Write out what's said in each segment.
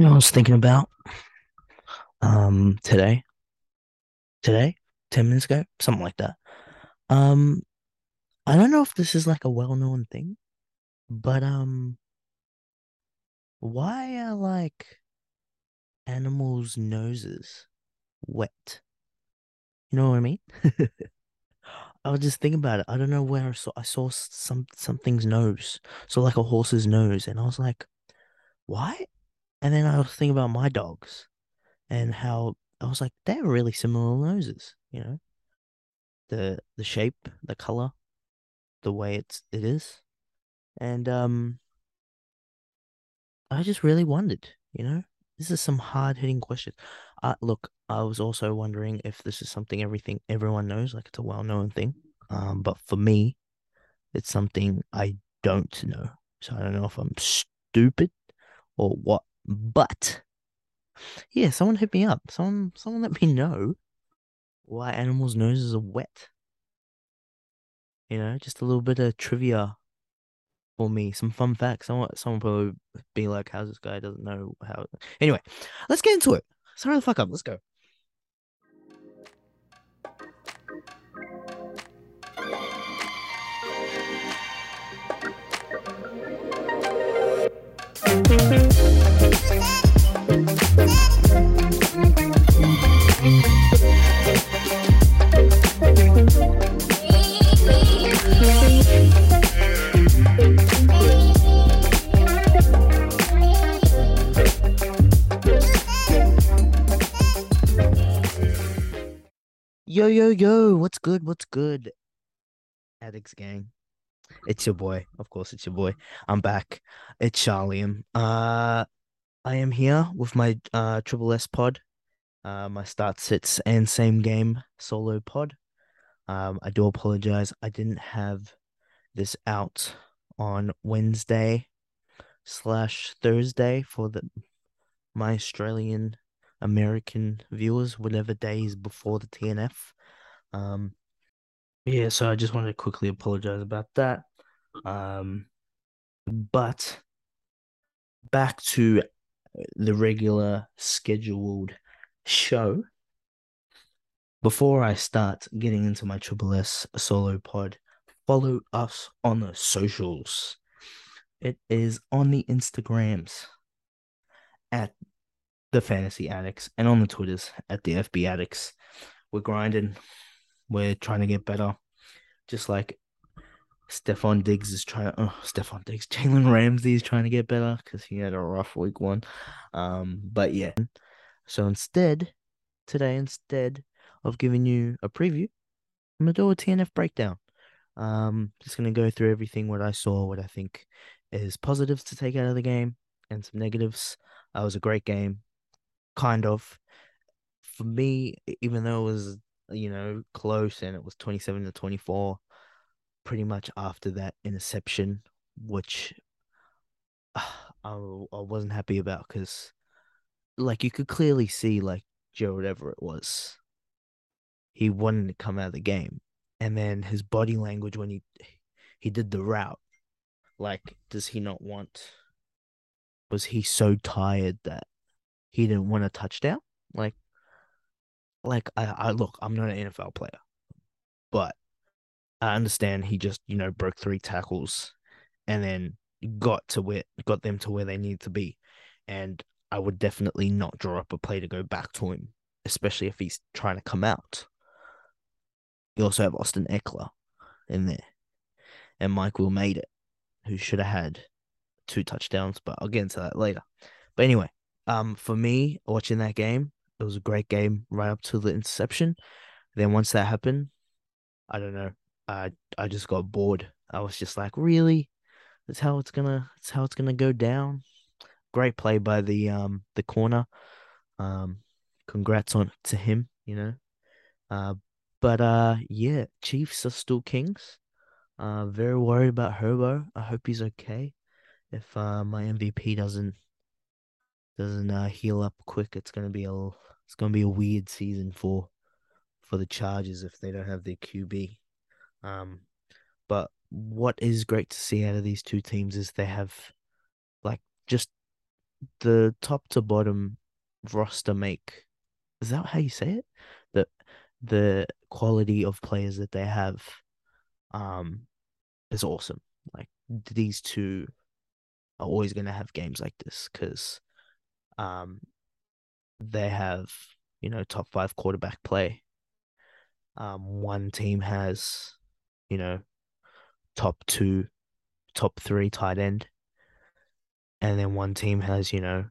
You know, I was thinking about um today, today, 10 minutes ago, something like that. Um, I don't know if this is like a well-known thing, but um, why are like animals' noses wet? You know what I mean? I was just thinking about it. I don't know where I saw I saw some something's nose. So like a horse's nose, and I was like, why? And then I was thinking about my dogs and how I was like, they're really similar noses, you know? The the shape, the color, the way it's it is. And um I just really wondered, you know? This is some hard hitting questions. Uh look, I was also wondering if this is something everything everyone knows, like it's a well known thing. Um, but for me, it's something I don't know. So I don't know if I'm stupid or what. But yeah, someone hit me up. Someone someone let me know why animals' noses are wet. You know, just a little bit of trivia for me, some fun facts. Someone someone probably be like, "How's this guy doesn't know how?" Anyway, let's get into it. Sorry the fuck up. Let's go. Yo, yo, yo, what's good? What's good? Addicts gang. It's your boy. Of course, it's your boy. I'm back. It's Sharleam. Uh I am here with my uh Triple S pod. Uh my start sits and same game solo pod. Um I do apologize. I didn't have this out on Wednesday slash Thursday for the my Australian American viewers, whatever days before the TNF. Um, yeah, so I just wanted to quickly apologize about that. Um, but back to the regular scheduled show. Before I start getting into my Triple S solo pod, follow us on the socials. It is on the Instagrams at the Fantasy Addicts and on the Twitters at the FB Addicts. We're grinding. We're trying to get better. Just like Stefon Diggs is trying. to, Oh, Stefon Diggs, Jalen Ramsey is trying to get better because he had a rough week one. Um, but yeah. So instead, today, instead of giving you a preview, I'm gonna do a TNF breakdown. Um, just gonna go through everything what I saw, what I think is positives to take out of the game, and some negatives. That was a great game, kind of. For me, even though it was you know close and it was 27 to 24 pretty much after that interception which uh, I, I wasn't happy about because like you could clearly see like Joe whatever it was he wanted to come out of the game and then his body language when he he did the route like does he not want was he so tired that he didn't want a touchdown like like I, I look, I'm not an NFL player, but I understand he just, you know, broke three tackles and then got to where got them to where they need to be. And I would definitely not draw up a play to go back to him, especially if he's trying to come out. You also have Austin Ekeler in there. And Mike Will made it, who should have had two touchdowns, but I'll get into that later. But anyway, um, for me, watching that game, it was a great game right up to the interception. Then once that happened, I don't know. I I just got bored. I was just like, really? That's how it's gonna. That's how it's gonna go down. Great play by the um the corner. Um, congrats on to him. You know. Uh, but uh, yeah, Chiefs are still kings. Uh, very worried about Herbo. I hope he's okay. If uh my MVP doesn't doesn't uh, heal up quick, it's gonna be a it's gonna be a weird season for for the Chargers if they don't have their QB. Um, but what is great to see out of these two teams is they have like just the top to bottom roster make is that how you say it? The the quality of players that they have um is awesome. Like these two are always going to have games like this because um they have you know top five quarterback play. Um, one team has you know top two, top three tight end, and then one team has you know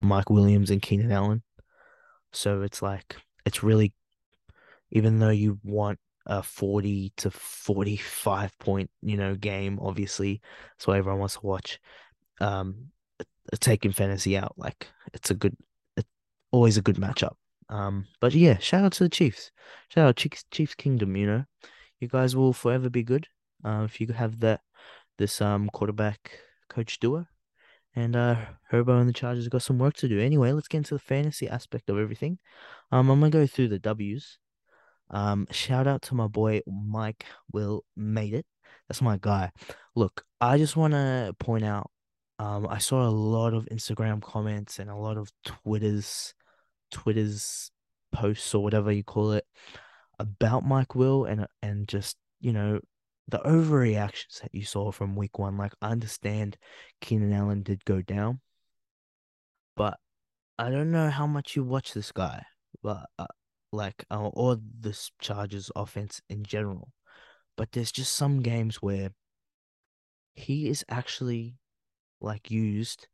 Mike Williams and Keenan Allen. So it's like it's really even though you want a 40 to 45 point, you know, game, obviously, so everyone wants to watch. Um, taking fantasy out, like it's a good, it's always a good matchup. Um, but yeah, shout out to the Chiefs. Shout out Chiefs, Chiefs Kingdom. You know, you guys will forever be good. Uh, if you have that, this um quarterback coach duo, and uh, Herbo and the Chargers got some work to do. Anyway, let's get into the fantasy aspect of everything. Um, I'm gonna go through the W's. Um, shout out to my boy Mike Will made it. That's my guy. Look, I just want to point out. Um, I saw a lot of Instagram comments and a lot of Twitter's Twitter's posts or whatever you call it about Mike Will and and just you know the overreactions that you saw from week one. Like I understand Keenan Allen did go down, but I don't know how much you watch this guy, but uh, like uh, or this Chargers offense in general. But there's just some games where he is actually like used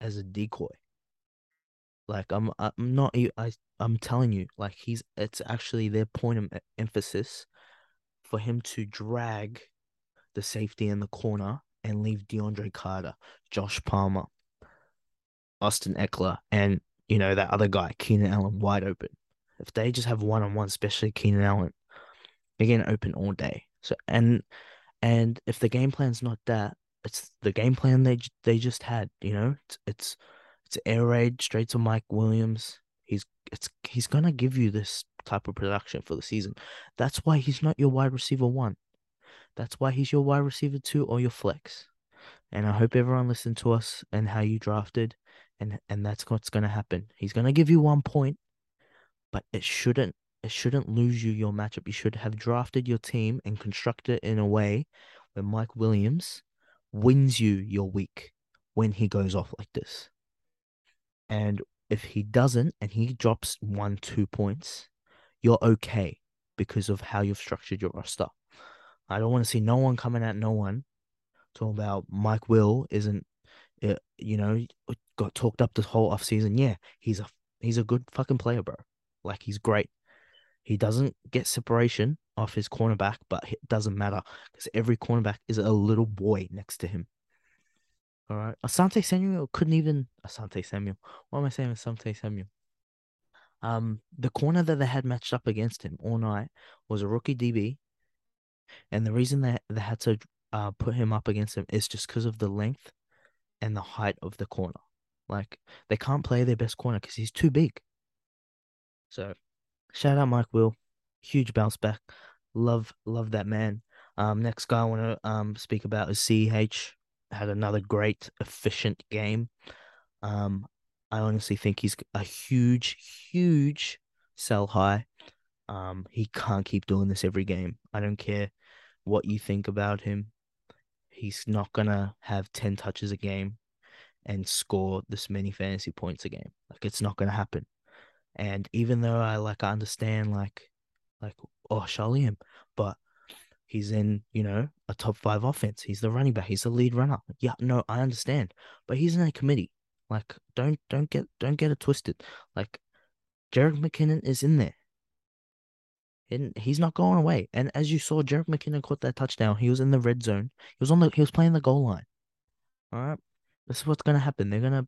as a decoy. Like I'm, I'm not. I, I'm telling you, like he's. It's actually their point of emphasis for him to drag the safety in the corner and leave DeAndre Carter, Josh Palmer, Austin Ekeler, and you know that other guy, Keenan Allen, wide open. If they just have one on one, especially Keenan Allen, they're getting open all day. So and and if the game plan's not that, it's the game plan they they just had. You know, it's it's, it's air raid straight to Mike Williams. He's it's he's gonna give you this type of production for the season. That's why he's not your wide receiver one. That's why he's your wide receiver two or your flex. And I hope everyone listened to us and how you drafted, and and that's what's gonna happen. He's gonna give you one point, but it shouldn't it shouldn't lose you your matchup. You should have drafted your team and constructed it in a way where Mike Williams wins you your week when he goes off like this. And if he doesn't and he drops one, two points, you're okay because of how you've structured your roster. I don't want to see no one coming at no one talking about Mike Will isn't, uh, you know, got talked up this whole off season. Yeah, he's a he's a good fucking player, bro. Like he's great. He doesn't get separation off his cornerback, but it doesn't matter because every cornerback is a little boy next to him. All right. Asante Samuel couldn't even Asante Samuel. What am I saying? Asante Samuel. Um, the corner that they had matched up against him all night was a rookie DB, and the reason that they had to uh put him up against him is just because of the length and the height of the corner. Like they can't play their best corner because he's too big. So, shout out Mike Will, huge bounce back. Love love that man. Um, next guy I want to um speak about is CH. Had another great efficient game. Um, I honestly think he's a huge, huge sell high. Um, he can't keep doing this every game. I don't care what you think about him. He's not gonna have ten touches a game and score this many fantasy points a game. Like it's not gonna happen. And even though I like I understand like like oh Charlie but he's in, you know, a top five offense. He's the running back, he's the lead runner. Yeah, no, I understand. But he's in a committee. Like, don't don't get don't get it twisted. Like, Jerick McKinnon is in there. And he's not going away. And as you saw, Jerick McKinnon caught that touchdown. He was in the red zone. He was on the he was playing the goal line. All right. This is what's gonna happen. They're gonna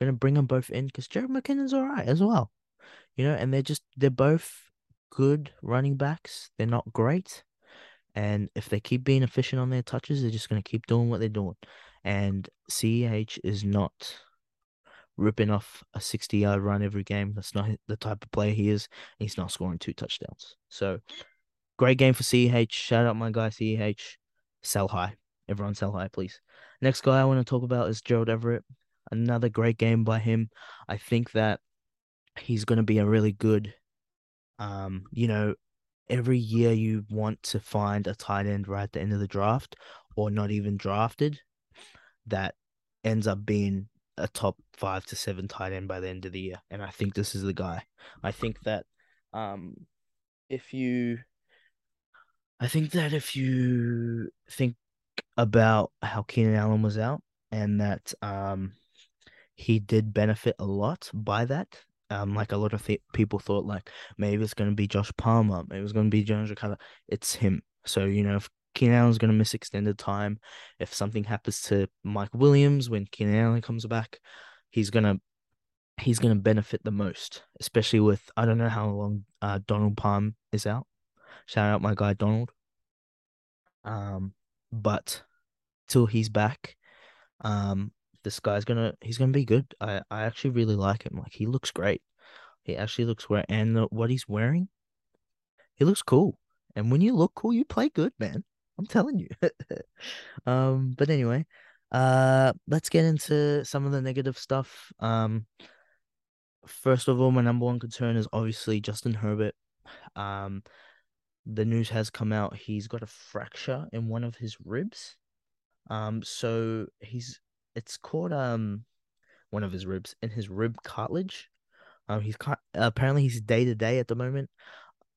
gonna bring them both in because Jerick McKinnon's all right as well. You know, and they're just they're both good running backs. They're not great. And if they keep being efficient on their touches, they're just gonna keep doing what they're doing. And CEH is not ripping off a 60 yard run every game. That's not the type of player he is. He's not scoring two touchdowns. So great game for CEH. Shout out my guy CEH. Sell high. Everyone sell high, please. Next guy I want to talk about is Gerald Everett. Another great game by him. I think that he's going to be a really good, um, you know, every year you want to find a tight end right at the end of the draft or not even drafted that ends up being a top five to seven tight end by the end of the year. And I think this is the guy. I think that um if you I think that if you think about how Keenan Allen was out and that um he did benefit a lot by that. Um, like a lot of th- people thought, like maybe it's going to be Josh Palmer, maybe it's going to be Jones Ricardo. It's him. So you know, if Keenan Allen's going to miss extended time, if something happens to Mike Williams when Keenan Allen comes back, he's gonna he's gonna benefit the most. Especially with I don't know how long uh, Donald Parham is out. Shout out my guy Donald. Um, but till he's back, um, this guy's gonna he's gonna be good. I I actually really like him. Like he looks great. He actually looks great, and what he's wearing, he looks cool. And when you look cool, you play good, man. I'm telling you. um, but anyway, uh, let's get into some of the negative stuff. Um, first of all, my number one concern is obviously Justin Herbert. Um, the news has come out he's got a fracture in one of his ribs. Um, so he's it's called um one of his ribs in his rib cartilage. Um, he's apparently he's day to day at the moment.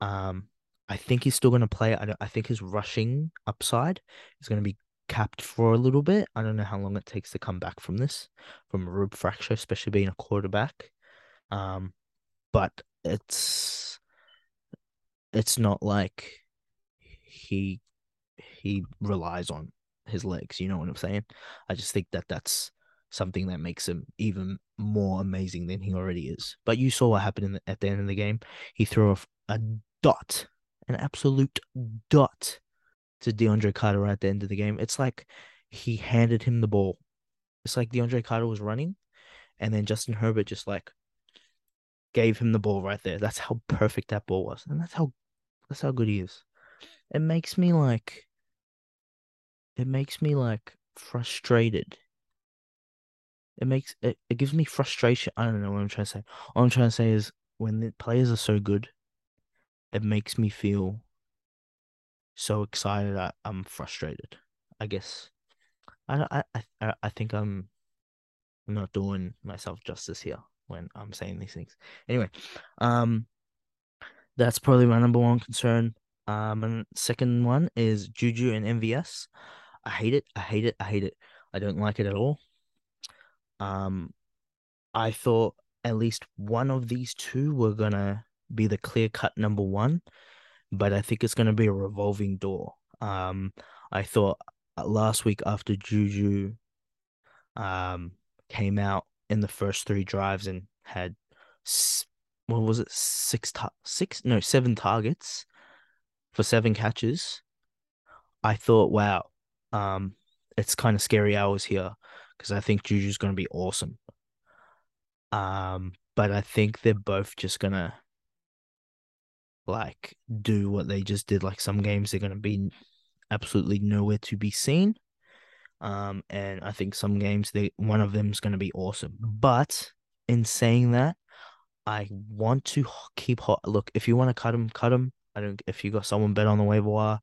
Um, I think he's still going to play. I, don't I think his rushing upside is going to be capped for a little bit. I don't know how long it takes to come back from this, from a rib fracture, especially being a quarterback. Um, but it's it's not like he he relies on his legs. You know what I'm saying? I just think that that's something that makes him even more amazing than he already is. But you saw what happened the, at the end of the game. He threw a, a dot, an absolute dot to DeAndre Carter at the end of the game. It's like he handed him the ball. It's like DeAndre Carter was running, and then Justin Herbert just like gave him the ball right there. That's how perfect that ball was, and that's how that's how good he is. It makes me like it makes me like frustrated. It makes it, it gives me frustration. I don't know what I'm trying to say. All I'm trying to say is when the players are so good, it makes me feel so excited I, I'm frustrated. I guess I I I I think I'm not doing myself justice here when I'm saying these things. Anyway, um that's probably my number one concern. Um and second one is Juju and MVS. I hate it. I hate it. I hate it. I don't like it at all. Um, I thought at least one of these two were gonna be the clear cut number one, but I think it's gonna be a revolving door. Um, I thought uh, last week after Juju um came out in the first three drives and had what was it six ta- six no seven targets for seven catches. I thought, wow, um, it's kind of scary hours here because I think Juju's going to be awesome. Um, but I think they're both just gonna like do what they just did. Like some games, they're gonna be absolutely nowhere to be seen. Um, and I think some games they one of them is gonna be awesome. But in saying that, I want to keep hot. Look, if you want to cut them, cut them. I don't. If you got someone bet on the waiver wire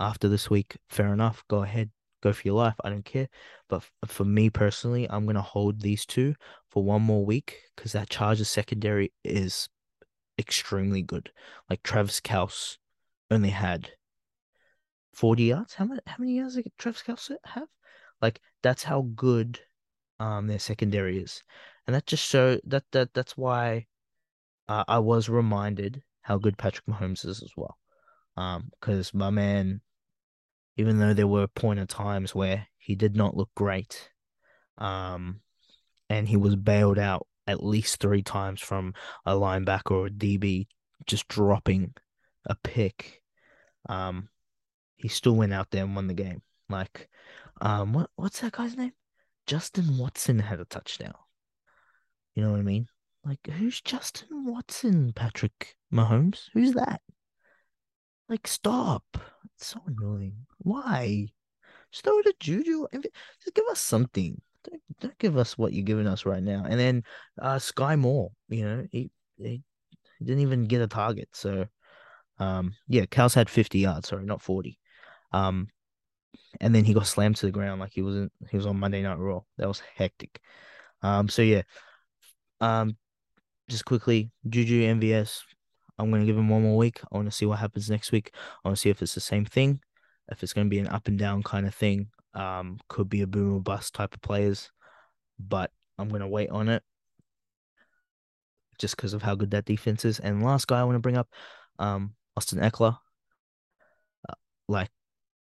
after this week, fair enough. Go ahead, go for your life. I don't care. But for me personally, I'm gonna hold these two for one more week because that Chargers secondary is extremely good. Like Travis Kelce only had 40 yards. How many how many yards did Travis Kelce have? Like that's how good um their secondary is. And that just show that that that's why uh, I was reminded how good Patrick Mahomes is as well. Um, because my man, even though there were point of times where he did not look great, um, and he was bailed out at least three times from a linebacker or a DB just dropping a pick. Um, he still went out there and won the game. Like, um, what what's that guy's name? Justin Watson had a touchdown. You know what I mean? Like, who's Justin Watson, Patrick Mahomes? Who's that? Like, stop. It's so annoying. Why? Just throw it at Juju. Just give us something. don't, don't give us what you're giving us right now. And then uh Sky Moore, you know, he, he didn't even get a target. So um yeah, Kelce had 50 yards, sorry, not 40. Um and then he got slammed to the ground like he wasn't he was on Monday Night Raw. That was hectic. Um so yeah. Um just quickly, Juju MVS. I'm gonna give him one more week. I want to see what happens next week. I want to see if it's the same thing, if it's gonna be an up and down kind of thing. Um, could be a boom or bust type of players, but I'm gonna wait on it just because of how good that defense is. And last guy I want to bring up, um, Austin Ekeler. Uh, like,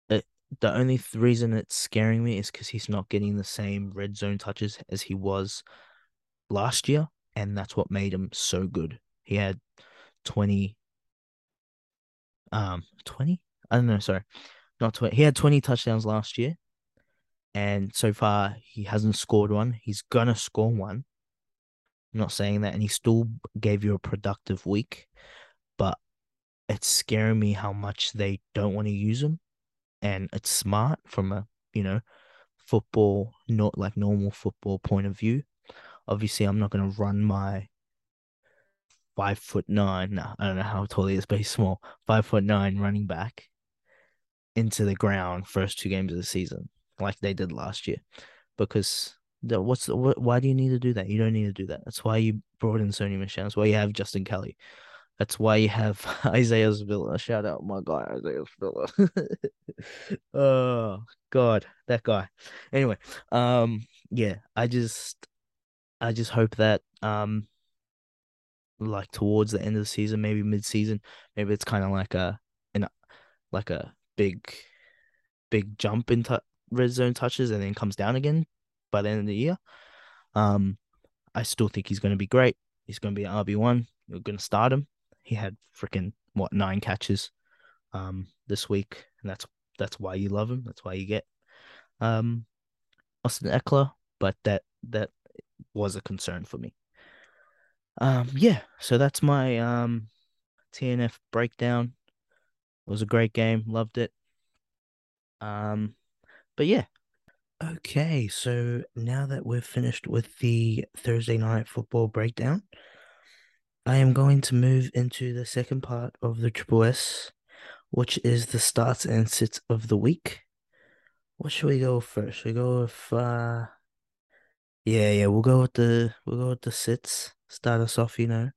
it, the only th- reason it's scaring me is because he's not getting the same red zone touches as he was last year, and that's what made him so good. He had 20 um 20 I don't know, sorry. Not 20. He had 20 touchdowns last year. And so far he hasn't scored one. He's gonna score one. I'm not saying that and he still gave you a productive week, but it's scaring me how much they don't want to use him. And it's smart from a, you know, football, not like normal football point of view. Obviously, I'm not gonna run my five foot nine. I don't know how tall he is, but he's small. Five foot nine running back into the ground first two games of the season, like they did last year. Because the, what's the, why do you need to do that? You don't need to do that. That's why you brought in Sony Michel. That's why you have Justin Kelly. That's why you have Isaiah Spiller. Shout out my guy Isaiah Spiller. oh God, that guy. Anyway, um, yeah, I just, I just hope that um like towards the end of the season, maybe mid season, maybe it's kind of like a an like a big big jump into red zone touches and then comes down again by the end of the year. Um, I still think he's going to be great. He's going to be RB one. You're going to start him. He had freaking what nine catches, um, this week, and that's that's why you love him. That's why you get, um, Austin Ekeler. But that that was a concern for me. Um, yeah, so that's my um TNF breakdown. It was a great game, loved it. Um, but yeah. Okay, so now that we're finished with the Thursday night football breakdown, I am going to move into the second part of the Triple S, which is the starts and sits of the week. What should we go first? Should we go with uh yeah, yeah, we'll go with the we'll go with the sits start us off, you know,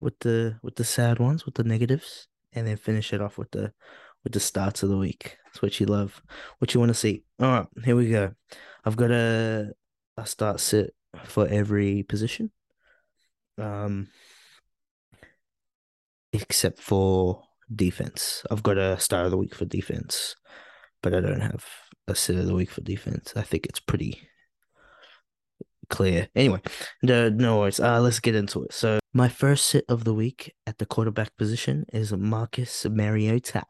with the with the sad ones, with the negatives, and then finish it off with the with the starts of the week. That's what you love, what you want to see. All right, here we go. I've got a a start sit for every position, um, except for defense. I've got a start of the week for defense, but I don't have a sit of the week for defense. I think it's pretty clear. Anyway, no, no worries. Uh, let's get into it. So my first sit of the week at the quarterback position is Marcus Mariota.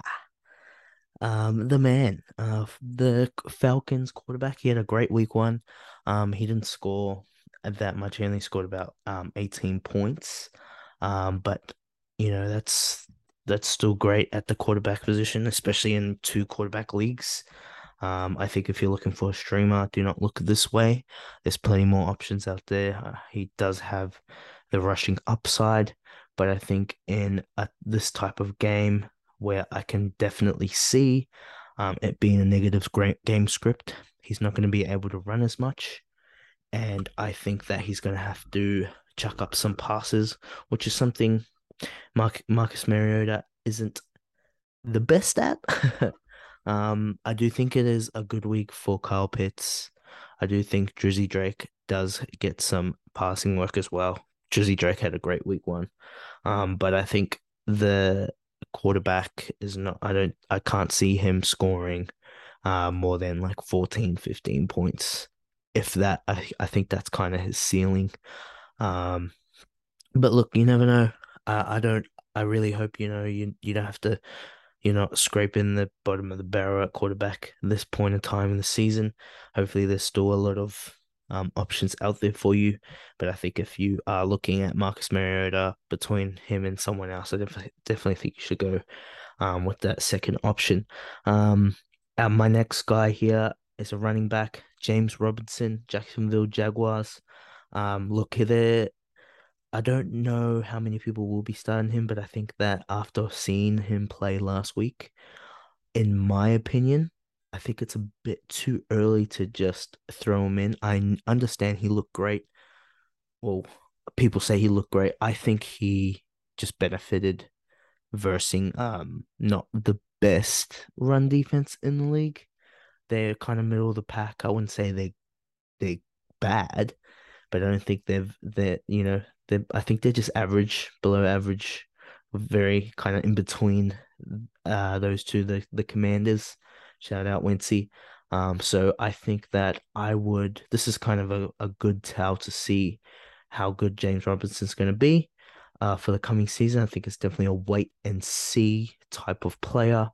Um, the man, uh, the Falcons quarterback. He had a great week one. Um, he didn't score that much. He only scored about um 18 points. Um, but you know that's that's still great at the quarterback position, especially in two quarterback leagues. Um, I think if you're looking for a streamer, do not look this way. There's plenty more options out there. Uh, he does have the rushing upside, but I think in a, this type of game where I can definitely see um, it being a negative game script, he's not going to be able to run as much. And I think that he's going to have to chuck up some passes, which is something Mark, Marcus Mariota isn't the best at. Um, I do think it is a good week for Kyle Pitts. I do think Drizzy Drake does get some passing work as well. Drizzy Drake had a great week one. Um, but I think the quarterback is not I don't I can't see him scoring uh more than like 14, 15 points. If that I I think that's kind of his ceiling. Um but look, you never know. I I don't I really hope you know you you don't have to you're not scraping the bottom of the barrel at quarterback at this point in time in the season. Hopefully, there's still a lot of um, options out there for you. But I think if you are looking at Marcus Mariota between him and someone else, I definitely definitely think you should go um, with that second option. Um, and my next guy here is a running back, James Robinson, Jacksonville Jaguars. Um, look, at there, I don't know how many people will be starting him, but I think that after seeing him play last week, in my opinion, I think it's a bit too early to just throw him in. I understand he looked great. Well, people say he looked great. I think he just benefited versing um not the best run defense in the league. They're kind of middle of the pack. I wouldn't say they they're bad, but I don't think they've they're you know they I think they're just average, below average, very kind of in between uh those two the the commanders. Shout out Wincy. Um, so I think that I would this is kind of a, a good tell to see how good James Robinson's gonna be uh for the coming season. I think it's definitely a wait and see type of player.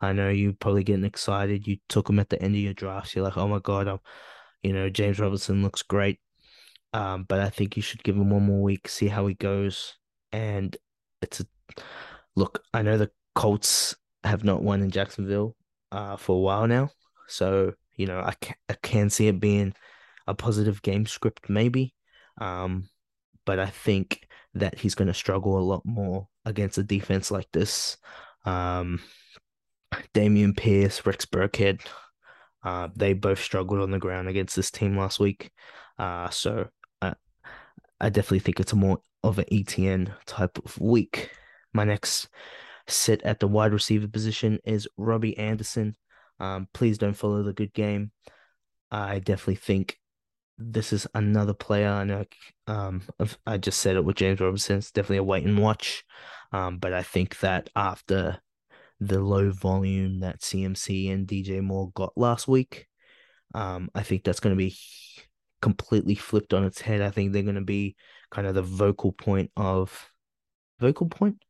I know you're probably getting excited. You took him at the end of your draft. You're like, oh my god, I'm, you know, James Robinson looks great. Um, but I think you should give him one more week, see how he goes. And it's a look. I know the Colts have not won in Jacksonville uh for a while now, so you know I can, I can see it being a positive game script maybe. Um, but I think that he's going to struggle a lot more against a defense like this. Um, Dameon Pierce, Rex Burkhead, uh, they both struggled on the ground against this team last week. Uh, so I, definitely think it's a more of an ETN type of week. My next sit at the wide receiver position is Robbie Anderson. Um, please don't follow the good game. I definitely think this is another player. I know um, I just said it with James Robinson. It's definitely a wait and watch. Um, but I think that after the low volume that CMC and DJ Moore got last week, um, I think that's going to be completely flipped on its head. I think they're going to be kind of the vocal point of vocal point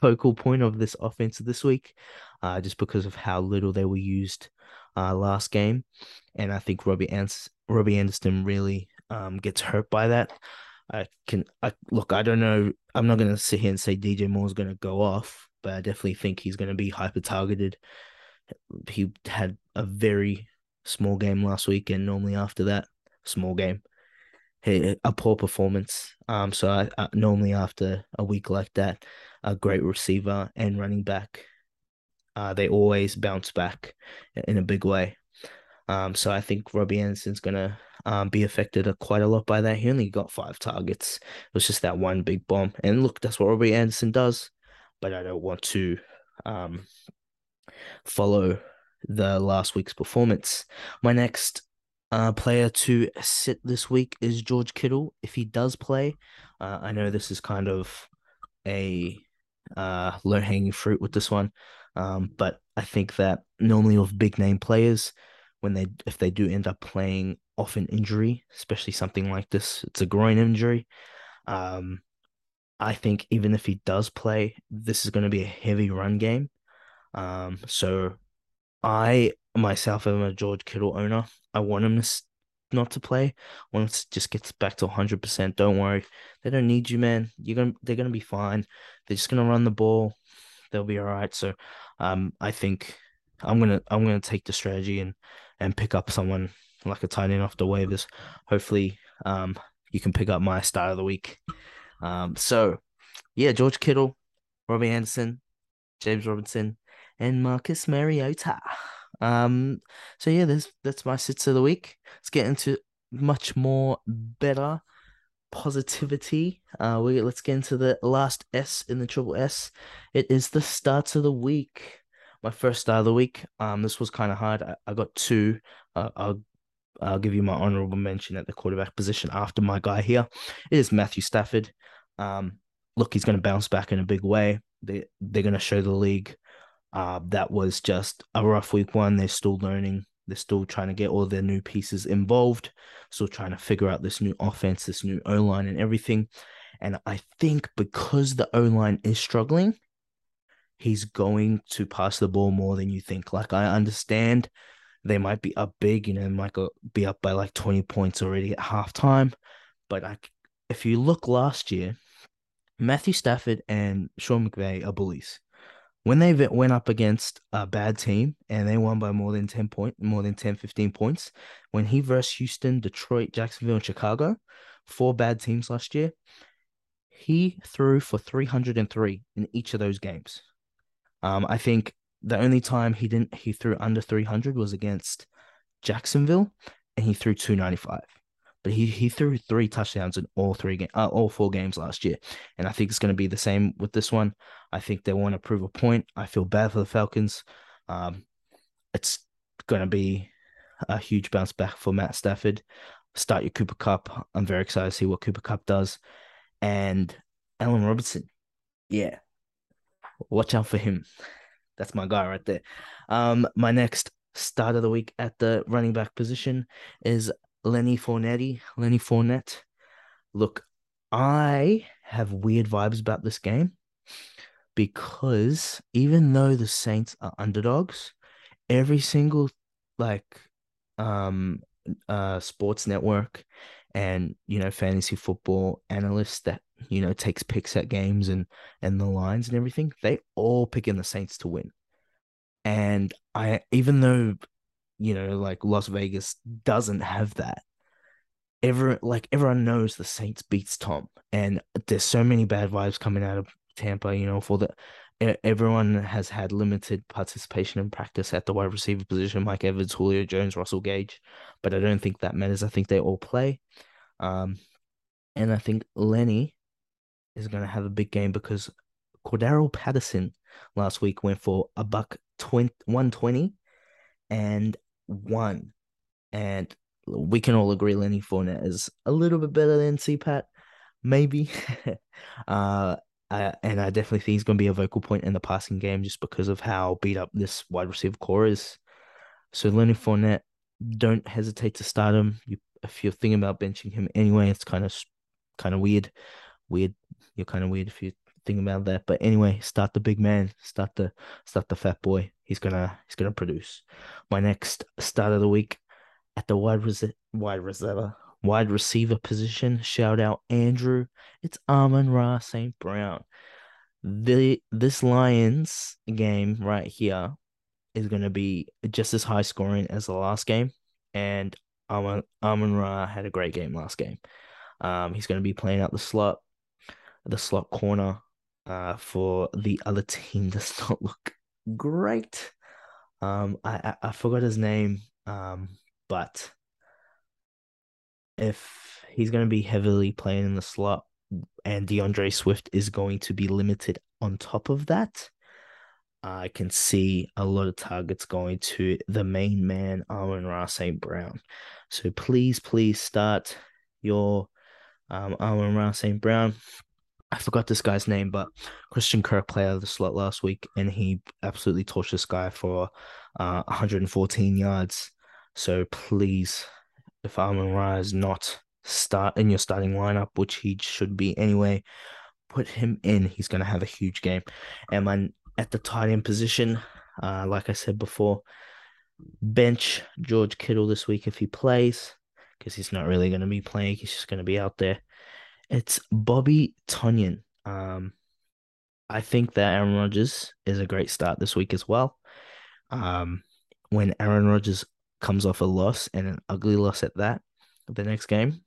focal point of this offense this week, uh, just because of how little they were used uh, last game, and I think Robbie Ans- Robbie Anderson really um, gets hurt by that. I can I look. I don't know. I'm not gonna sit here and say DJ Moore's gonna go off, but I definitely think he's gonna be hyper targeted. He had a very small game last week, and normally after that, small game, a poor performance. Um, so I, I normally after a week like that, a great receiver and running back, uh, they always bounce back in a big way. Um, so I think Robbie Anderson's gonna um, be affected quite a lot by that. He only got five targets. It was just that one big bomb. And look, that's what Robbie Anderson does. But I don't want to um, follow the last week's performance. My next uh, player to sit this week is George Kittle. If he does play, uh, I know this is kind of a uh, low hanging fruit with this one, um, but I think that normally with big name players, when they if they do end up playing off an injury, especially something like this, it's a groin injury. Um, I think even if he does play, this is going to be a heavy run game. Um, so I myself I'm a George Kittle owner. I want him to not to play. Once it just gets back to 100%, don't worry. They don't need you, man. You're to they're to be fine. They're just to run the ball. They'll be all right. So, um I think I'm to I'm to take the strategy and and pick up someone like a tight end off the waivers. Hopefully, um, you can pick up my start of the week. Um, so yeah, George Kittle, Robbie Anderson, James Robinson, and Marcus Mariota. Um, so yeah, that's that's my sits of the week. Let's get into much more better positivity. Uh, we let's get into the last S in the triple S. It is the starts of the week my first start of the week. Um, this was kind of hard. I, I got two. Uh, I'll I'll give you my honorable mention at the quarterback position after my guy here. It is Matthew Stafford. Um, look, he's going to bounce back in a big way. They they're going to show the league. Uh, that was just a rough week one. They're still learning. They're still trying to get all their new pieces involved. Still trying to figure out this new offense, this new O line, and everything. And I think because the O line is struggling, he's going to pass the ball more than you think. Like I understand they might be up big, you know, might be up by like 20 points already at halftime. But I, if you look last year, Matthew Stafford and Sean McVay are bullies. When they went up against a bad team and they won by more than 10 point, more than 10, 15 points, when he versus Houston, Detroit, Jacksonville, and Chicago, four bad teams last year, he threw for 303 in each of those games. Um, I think the only time he didn't he threw under 300 was against Jacksonville, and he threw 295. But he he threw three touchdowns in all three game, uh, all four games last year, and I think it's going to be the same with this one. I think they want to prove a point. I feel bad for the Falcons. Um, it's going to be a huge bounce back for Matt Stafford. Start your Cooper Kupp. I'm very excited to see what Cooper Kupp does and Allen Robinson. Yeah. Watch out for him. That's my guy right there. Um, my next start of the week at the running back position is Lenny Fournette. Lenny Fournette. Look, I have weird vibes about this game because even though the Saints are underdogs, every single like um uh sports network and you know fantasy football analysts that you know takes picks at games and and the lines and everything they all pick in the saints to win and i even though you know like las vegas doesn't have that. Ever like everyone knows the saints beats tom and there's so many bad vibes coming out of tampa you know for the everyone has had limited participation in practice at the wide receiver position mike evans julio jones russell gage but i don't think that matters. I think they all play. Um, and I think Lenny is going to have a big game because Cordarrelle Patterson last week went for a buck 20, 120 and one. And we can all agree Lenny Fournette is a little bit better than CPAT, maybe. uh, I, and I definitely think he's going to be a vocal point in the passing game just because of how beat up this wide receiver core is. So Lenny Fournette, don't hesitate to start him. You if you're thinking about benching him anyway, it's kind of kind of weird. Weird. You're kind of weird if you think about that. But anyway, start the big man. Start the start the fat boy. He's gonna he's gonna produce. My next start of the week at the wide wide receiver wide receiver position. Shout out Andrew. It's Amon-Ra St. Brown. The this Lions game right here is gonna be just as high scoring as the last game. And Amon Amon Ra had a great game last game. Um, he's to be playing out the slot, the slot corner. Uh, for the other team does not look great. Um, I, I, forgot his name. Um, but if he's going to be heavily playing in the slot, and D'Andre Swift is going to be limited on top of that, I can see a lot of targets going to the main man, Amon-Ra St. Brown. So please, please start your um, Amon-Ra St. Brown. I forgot this guy's name, but Christian Kirk played out of the slot last week, and he absolutely torched this guy for uh, 114 yards. So please, if Amon-Ra is not start in your starting lineup, which he should be anyway, put him in. He's going to have a huge game. And my at the tight end position. Uh, like I said before, bench George Kittle this week if he plays, because he's not really going to be playing. He's just going to be out there. It's Bobby Tonyan. Um, I think that Aaron Rodgers is a great start this week as well. Um, when Aaron Rodgers comes off a loss and an ugly loss at that, the next game,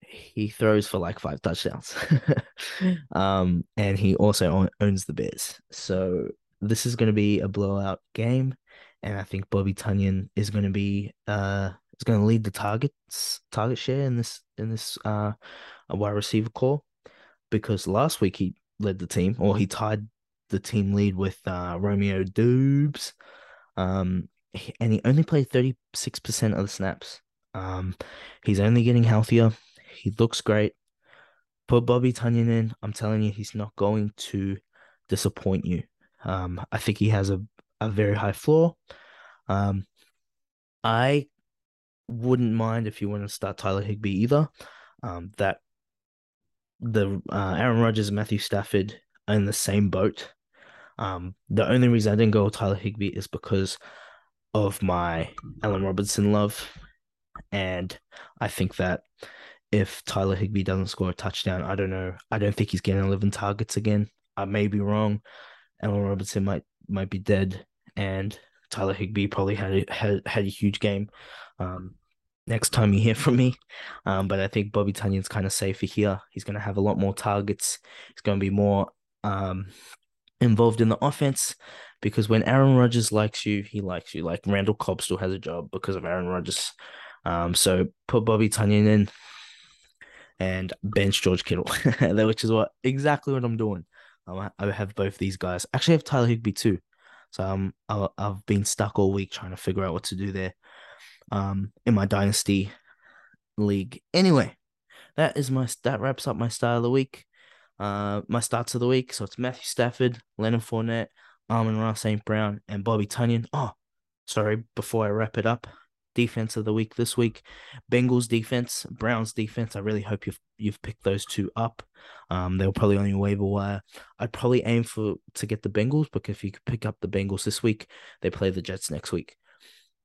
he throws for like five touchdowns. um, and he also owns the Bears. So this is going to be a blowout game, and I think Bobby Tonyan is going to be uh is going to lead the targets target share in this in this uh wide receiver core because last week he led the team or he tied the team lead with uh Romeo Doubs. Um, and he only played 36% of the snaps. Um, he's only getting healthier. He looks great. Put Bobby Tonyan in. I'm telling you, he's not going to disappoint you. Um, I think he has a, a very high floor. Um, I wouldn't mind if you want to start Tyler Higbee either. Um, that the uh, Aaron Rodgers and Matthew Stafford are in the same boat. Um, the only reason I didn't go with Tyler Higbee is because of my Allen Robinson love, and I think that if Tyler Higbee doesn't score a touchdown, I don't know. I don't think he's getting 11 targets again. I may be wrong. Allen Robinson might might be dead, and Tyler Higbee probably had had had a huge game. Um, next time you hear from me, um, but I think Bobby Tonyan's kind of safer here. He's going to have a lot more targets. He's going to be more um involved in the offense because when Aaron Rodgers likes you, he likes you. Like Randall Cobb still has a job because of Aaron Rodgers. Um, so put Bobby Tonyan in and bench George Kittle, which is what exactly what I'm doing. Um, I have both these guys. Actually, I have Tyler Higbee too. So um, I, I've been stuck all week trying to figure out what to do there. Um, in my dynasty league. Anyway, that is my that wraps up my start of the week. Uh, my starts of the week. So it's Matthew Stafford, Leonard Fournette, Amon-Ra St. Brown, and Bobby Tonyan. Oh, sorry. Before I wrap it up, defense of the week this week. Bengals defense, Browns defense. I really hope you've you've picked those two up. Um, they were probably on your waiver wire. I'd probably aim for to get the Bengals because if you could pick up the Bengals this week, they play the Jets next week.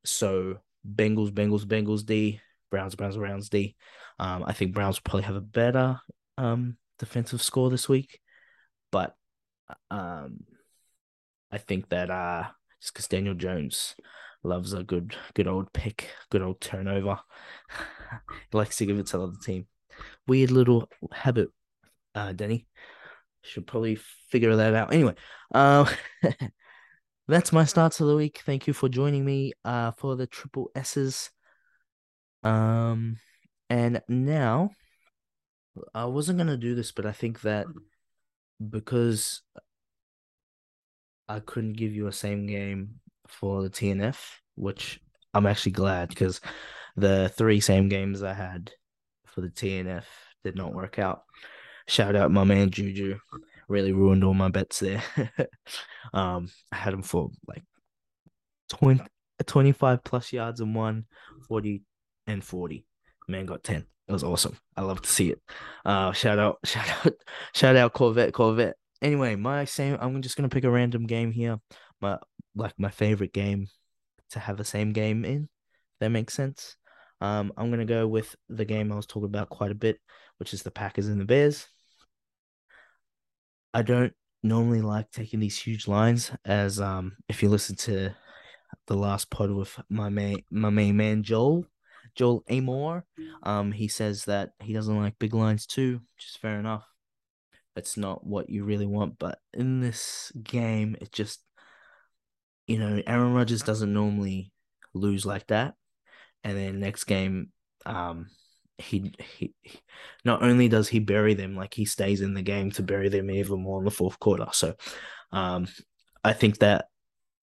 So Bengals, Bengals, Bengals D, Browns, Browns, Browns D. Um, I think Browns probably have a better um defensive score this week, but um, I think that uh, just because Daniel Jones loves a good good old pick, good old turnover. he likes to give it to the other team. Weird little habit, uh, Denny. Should probably figure that out. Anyway, um, that's my starts of the week. Thank you for joining me uh for the triple S's. Um, and now I wasn't gonna do this, but I think that because I couldn't give you a same game for the TNF, which I'm actually glad because the three same games I had for the TNF did not work out. Shout out my man Juju, really ruined all my bets there. um, I had him for like 20, 25 plus yards and one, 40 and 40. Man got 10. It was awesome. I love to see it. Uh, shout out, shout out, shout out Corvette, Corvette. Anyway, my same. I'm just gonna pick a random game here. My like my favorite game to have the same game in. that makes sense. Um, I'm gonna go with the game I was talking about quite a bit, which is the Packers and the Bears. I don't normally like taking these huge lines, as um, if you listen to the last pod with my main my main man Joel, Joel Amore, um, he says that he doesn't like big lines too, which is fair enough. It's not what you really want, but in this game, it just you know, Aaron Rodgers doesn't normally lose like that. And then next game, um, he, he, not only does he bury them, like he stays in the game to bury them even more in the fourth quarter. So, um, I think that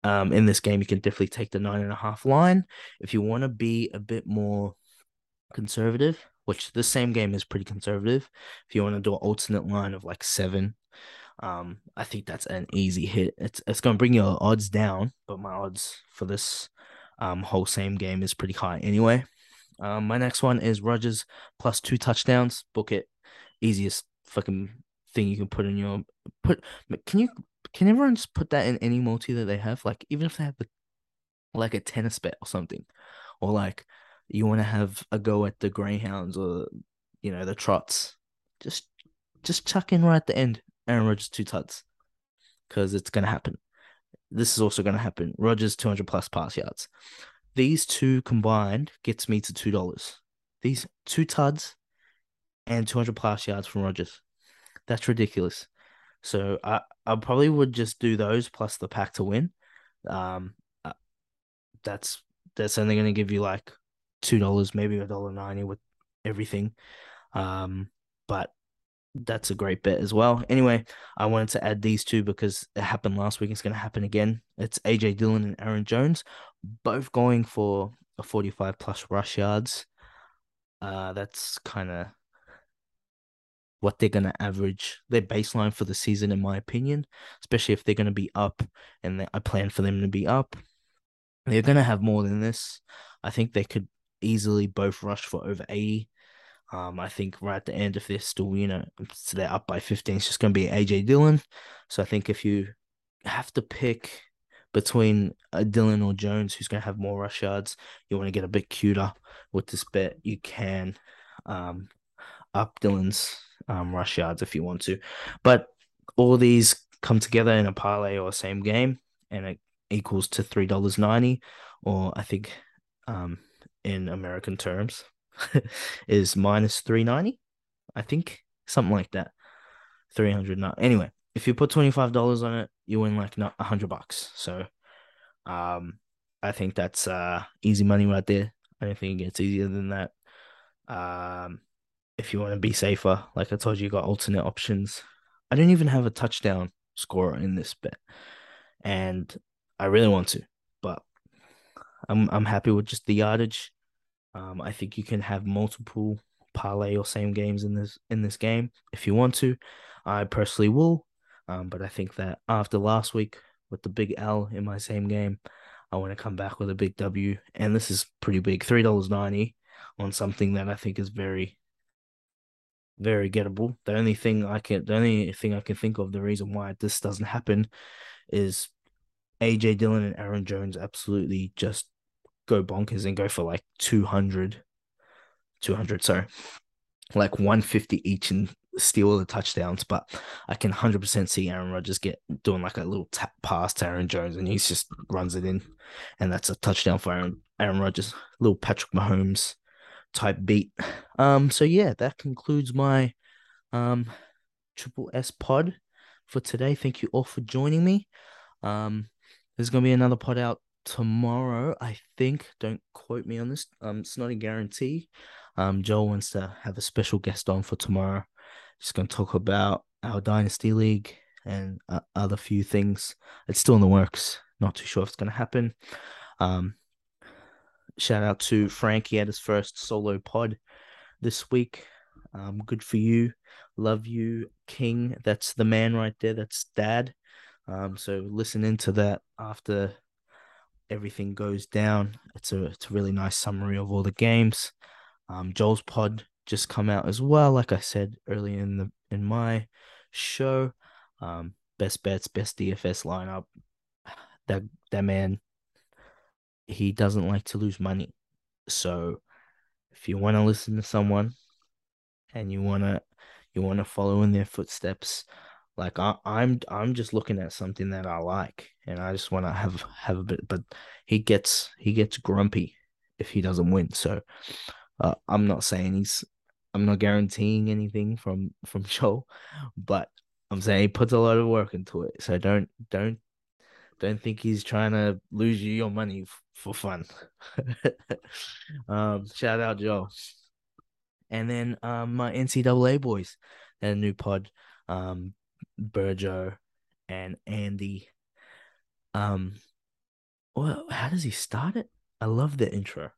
um, in this game, you can definitely take the nine and a half line. If you want to be a bit more conservative, which the same game is pretty conservative, if you want to do an alternate line of like seven, um, I think that's an easy hit. It's it's gonna bring your odds down, but my odds for this um whole same game is pretty high anyway. Um, my next one is Rodgers plus two touchdowns. Book it. Easiest fucking thing you can put in your put. Can you can everyone just put that in any multi that they have? Like even if they have the like a tennis bet or something, or like you want to have a go at the greyhounds or you know the trots, just just chuck in right at the end Aaron Rodgers two tuts because it's to happen. This is also to happen. Rodgers 200 plus pass yards. These two combined gets me to $2. These two tuds and 200 plus yards from Rodgers. That's ridiculous. So I, I probably would just do those plus the pack to win. Um, uh, that's that's only going to give you like two dollars, maybe a dollar ninety with everything. Um, but that's a great bet as well. Anyway, I wanted to add these two because it happened last week. It's going to happen again. It's AJ Dillon and Aaron Jones, both going for a 45 plus rush yards. Uh, that's kind of what they're going to average their baseline for the season, in my opinion, especially if they're going to be up and I plan for them to be up. They're going to have more than this. I think they could easily both rush for over 80 um, I think right at the end, if they're still, you know, so they're up by 15, it's just going to be AJ Dillon. So I think if you have to pick between a Dillon or Jones, who's going to have more rush yards, you want to get a bit cuter with this bet, you can um, up Dillon's um, rush yards if you want to. But all these come together in a parlay or same game, and it equals to three dollars ninety, or I think, um, in American terms, is minus three ninety. I think something like that. Three hundred. Anyway, if you put twenty five dollars on it, you win like not a hundred bucks. So, um, I think that's uh easy money right there. I don't think it gets easier than that. Um, if you want to be safer, like I told you, you got alternate options. I don't even have a touchdown scorer in this bet, and I really want to, but I'm I'm happy with just the yardage. Um, I think you can have multiple parlay or same games in this in this game if you want to. I personally will, um, but I think that after last week with the big L in my same game, I want to come back with a big W, and this is pretty big, three dollars ninety on something that I think is very, very gettable. The only thing I can, the only thing I can think of, the reason why this doesn't happen, is AJ Dillon and Aaron Jones absolutely just go bonkers and go for like 200, 200, sorry, like 150 each and steal the touchdowns. But I can 100% see Aaron Rodgers get doing like a little tap pass to Aaron Jones and he just runs it in. And that's a touchdown for Aaron, Aaron Rodgers, little Patrick Mahomes type beat. Um, so yeah, that concludes my um triple S pod for today. Thank you all for joining me. Um, there's gonna be another pod out tomorrow, I think. Don't quote me on this. Um, it's not a guarantee. Um, Joel wants to have a special guest on for tomorrow. Just gonna talk about our dynasty league and uh, other few things. It's still in the works. Not too sure if it's gonna happen. Um, shout out to Frank. He had his first solo pod this week. Um, good for you. Love you, King. That's the man right there. That's dad. Um, so listen into that after everything goes down. It's a it's a really nice summary of all the games. Um, Joel's pod just come out as well. Like I said earlier in the in my show, um, best bets, best DFS lineup. That that man, he doesn't like to lose money. So, if you want to listen to someone, and you wanna you wanna follow in their footsteps, like I, I'm I'm just looking at something that I like, and I just want to have have a bit. But he gets he gets grumpy if he doesn't win. So uh, I'm not saying he's I'm not guaranteeing anything from from Joel, but I'm saying he puts a lot of work into it. So don't don't don't think he's trying to lose you your money f- for fun. um, shout out Joe. And then um, my NCAA boys, a new pod. Um, Burjo and Andy. Um, well, how does he start it? I love the intro.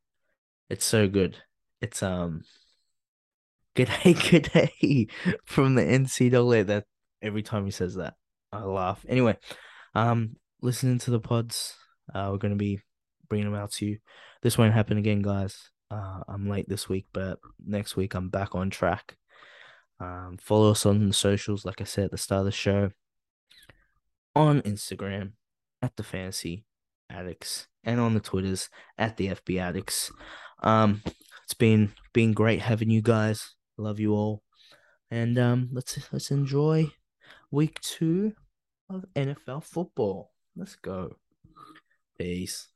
It's so good. It's um, good day, good day from the NCAA. That every time he says that, I laugh. Anyway, um, listening to the pods. Uh, we're gonna be bringing them out to you. This won't happen again, guys. Uh, I'm late this week, but next week I'm back on track. Um, follow us on the socials, like I said at the start of the show, on Instagram at the Fantasy Addicts and on the Twitters at the FB Addicts. Um, it's been been great having you guys. Love you all, and um, let's let's enjoy week two of NFL football. Let's go. Peace.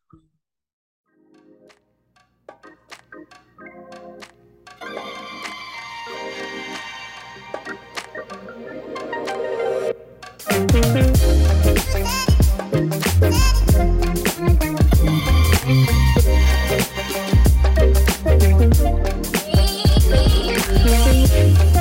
Bye.